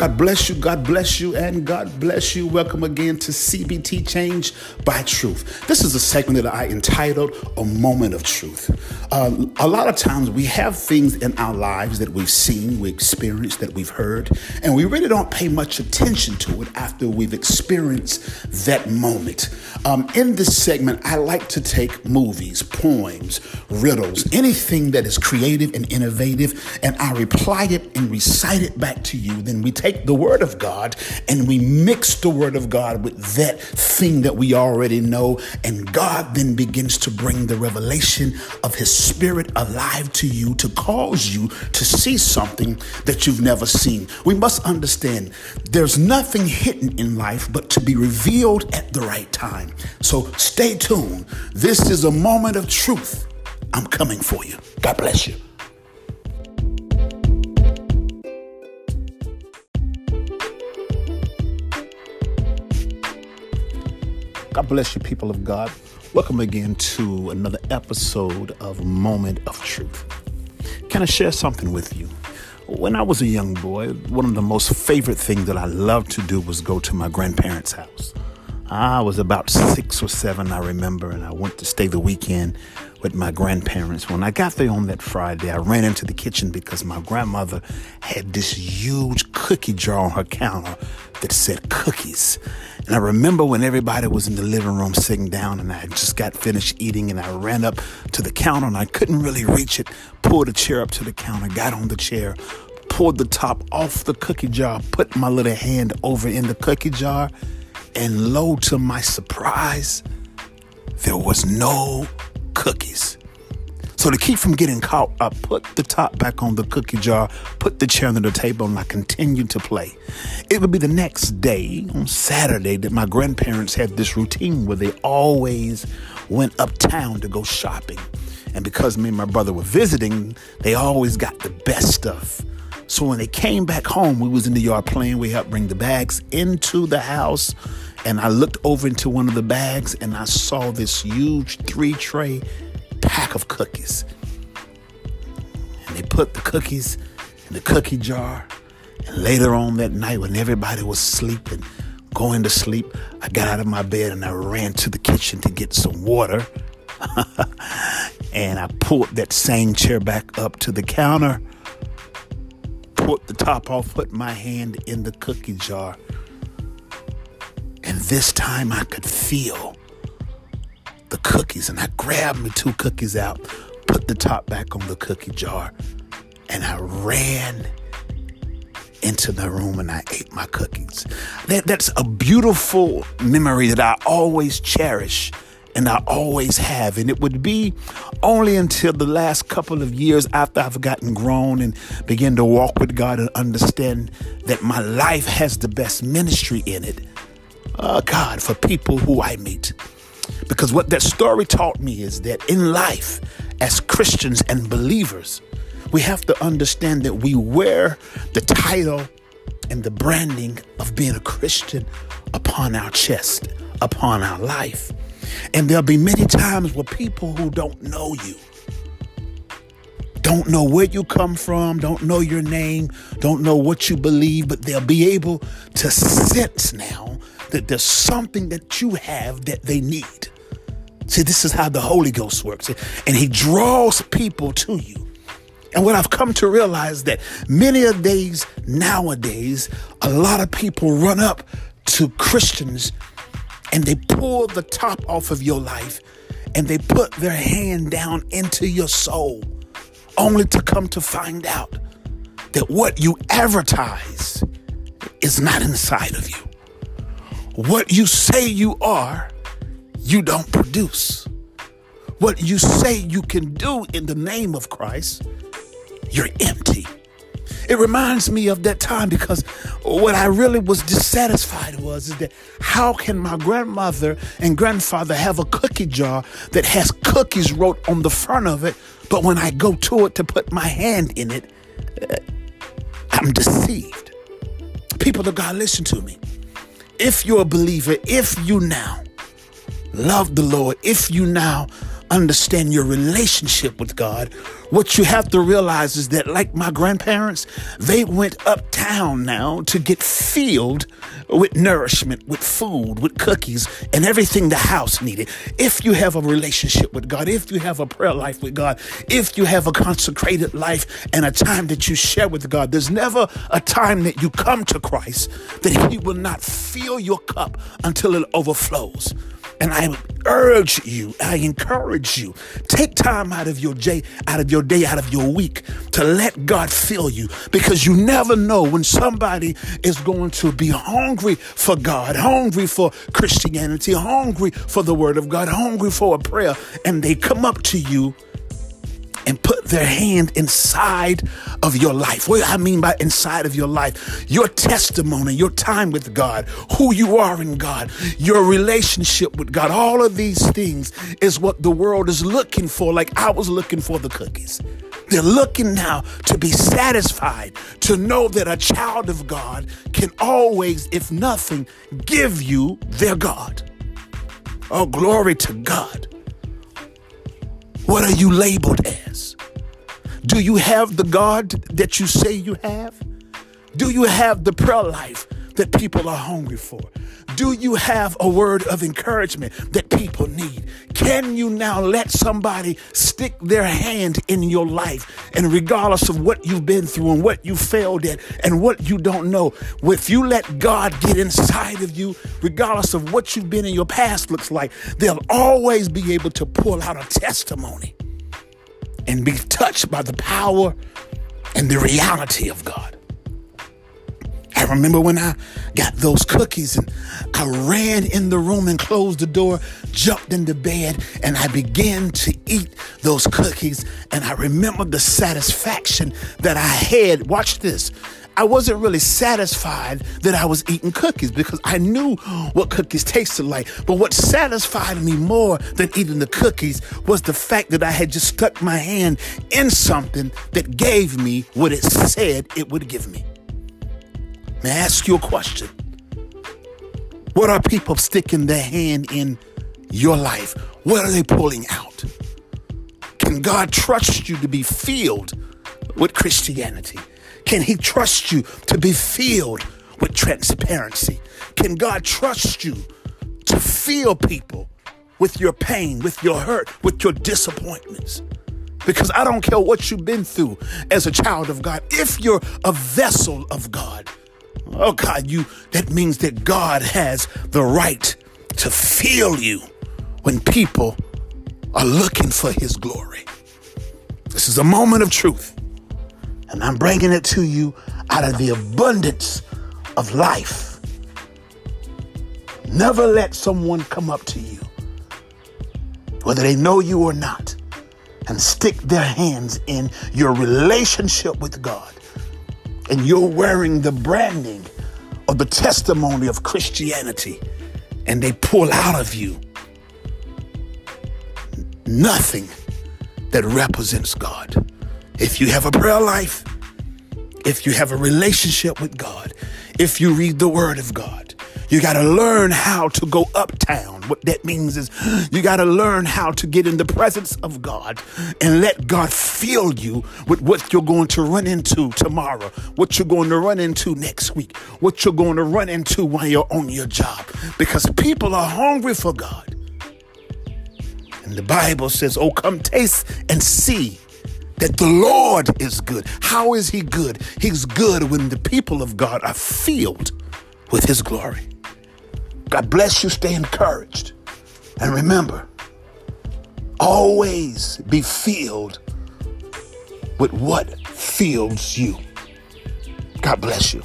God bless you, God bless you, and God bless you. Welcome again to CBT Change by Truth. This is a segment that I entitled A Moment of Truth. Uh, a lot of times we have things in our lives that we've seen, we experienced, that we've heard, and we really don't pay much attention to it after we've experienced that moment. Um, in this segment, I like to take movies, poems, riddles, anything that is creative and innovative, and I reply it and recite it back to you. Then we take take the Word of God and we mix the Word of God with that thing that we already know, and God then begins to bring the revelation of His Spirit alive to you to cause you to see something that you've never seen. We must understand there's nothing hidden in life but to be revealed at the right time. So stay tuned. This is a moment of truth. I'm coming for you. God bless you. God bless you, people of God. Welcome again to another episode of Moment of Truth. Can I share something with you? When I was a young boy, one of the most favorite things that I loved to do was go to my grandparents' house. I was about six or seven, I remember, and I went to stay the weekend with my grandparents. When I got there on that Friday, I ran into the kitchen because my grandmother had this huge cookie jar on her counter that said cookies. And I remember when everybody was in the living room sitting down and I just got finished eating and I ran up to the counter and I couldn't really reach it, pulled a chair up to the counter, got on the chair, pulled the top off the cookie jar, put my little hand over in the cookie jar, and lo, to my surprise, there was no cookies. So to keep from getting caught, I put the top back on the cookie jar, put the chair under the table, and I continued to play. It would be the next day, on Saturday, that my grandparents had this routine where they always went uptown to go shopping. And because me and my brother were visiting, they always got the best stuff. So when they came back home, we was in the yard playing. We helped bring the bags into the house. And I looked over into one of the bags and I saw this huge three tray pack of cookies. And they put the cookies in the cookie jar. And later on that night, when everybody was sleeping, going to sleep, I got out of my bed and I ran to the kitchen to get some water. and I pulled that same chair back up to the counter, put the top off, put my hand in the cookie jar. And this time I could feel the cookies and I grabbed me two cookies out, put the top back on the cookie jar, and I ran into the room and I ate my cookies. That, that's a beautiful memory that I always cherish and I always have. And it would be only until the last couple of years after I've gotten grown and begin to walk with God and understand that my life has the best ministry in it. Uh, God, for people who I meet. Because what that story taught me is that in life, as Christians and believers, we have to understand that we wear the title and the branding of being a Christian upon our chest, upon our life. And there'll be many times where people who don't know you, don't know where you come from, don't know your name, don't know what you believe, but they'll be able to sense now that there's something that you have that they need. See, this is how the Holy Ghost works. And He draws people to you. And what I've come to realize that many of days nowadays, a lot of people run up to Christians and they pull the top off of your life and they put their hand down into your soul only to come to find out that what you advertise is not inside of you. What you say you are you don't produce. What you say you can do in the name of Christ, you're empty. It reminds me of that time because what I really was dissatisfied was is that how can my grandmother and grandfather have a cookie jar that has cookies wrote on the front of it, but when I go to it to put my hand in it, uh, I'm deceived. People of God, listen to me. If you're a believer, if you now love the Lord, if you now understand your relationship with God, what you have to realize is that, like my grandparents, they went uptown now to get filled with nourishment, with food, with cookies, and everything the house needed. If you have a relationship with God, if you have a prayer life with God, if you have a consecrated life and a time that you share with God, there's never a time that you come to Christ that He will not fill your cup until it overflows. And I urge you, I encourage you, take time out of your day, out of your day, out of your week to let God fill you. Because you never know when somebody is going to be hungry for God, hungry for Christianity, hungry for the word of God, hungry for a prayer, and they come up to you and put their hand inside of your life. What I mean by inside of your life, your testimony, your time with God, who you are in God, your relationship with God, all of these things is what the world is looking for, like I was looking for the cookies. They're looking now to be satisfied, to know that a child of God can always, if nothing, give you their God. Oh, glory to God. What are you labeled as? Do you have the God that you say you have? Do you have the prayer life that people are hungry for? Do you have a word of encouragement that people need? Can you now let somebody stick their hand in your life and regardless of what you've been through and what you failed at and what you don't know, if you let God get inside of you, regardless of what you've been in your past looks like, they'll always be able to pull out a testimony and be touched by the power and the reality of God. I remember when I got those cookies and I ran in the room and closed the door, jumped into bed, and I began to eat those cookies. And I remember the satisfaction that I had. Watch this. I wasn't really satisfied that I was eating cookies because I knew what cookies tasted like. But what satisfied me more than eating the cookies was the fact that I had just stuck my hand in something that gave me what it said it would give me. May I ask you a question? What are people sticking their hand in your life? What are they pulling out? Can God trust you to be filled with Christianity? Can He trust you to be filled with transparency? Can God trust you to feel people with your pain, with your hurt, with your disappointments? Because I don't care what you've been through as a child of God, if you're a vessel of God, Oh God, you that means that God has the right to feel you when people are looking for his glory. This is a moment of truth. And I'm bringing it to you out of the abundance of life. Never let someone come up to you, whether they know you or not, and stick their hands in your relationship with God and you're wearing the branding of the testimony of Christianity, and they pull out of you nothing that represents God. If you have a prayer life, if you have a relationship with God, if you read the Word of God, you got to learn how to go uptown. What that means is you got to learn how to get in the presence of God and let God fill you with what you're going to run into tomorrow, what you're going to run into next week, what you're going to run into while you're on your job. Because people are hungry for God. And the Bible says, Oh, come taste and see that the Lord is good. How is He good? He's good when the people of God are filled with His glory. God bless you. Stay encouraged. And remember, always be filled with what fills you. God bless you.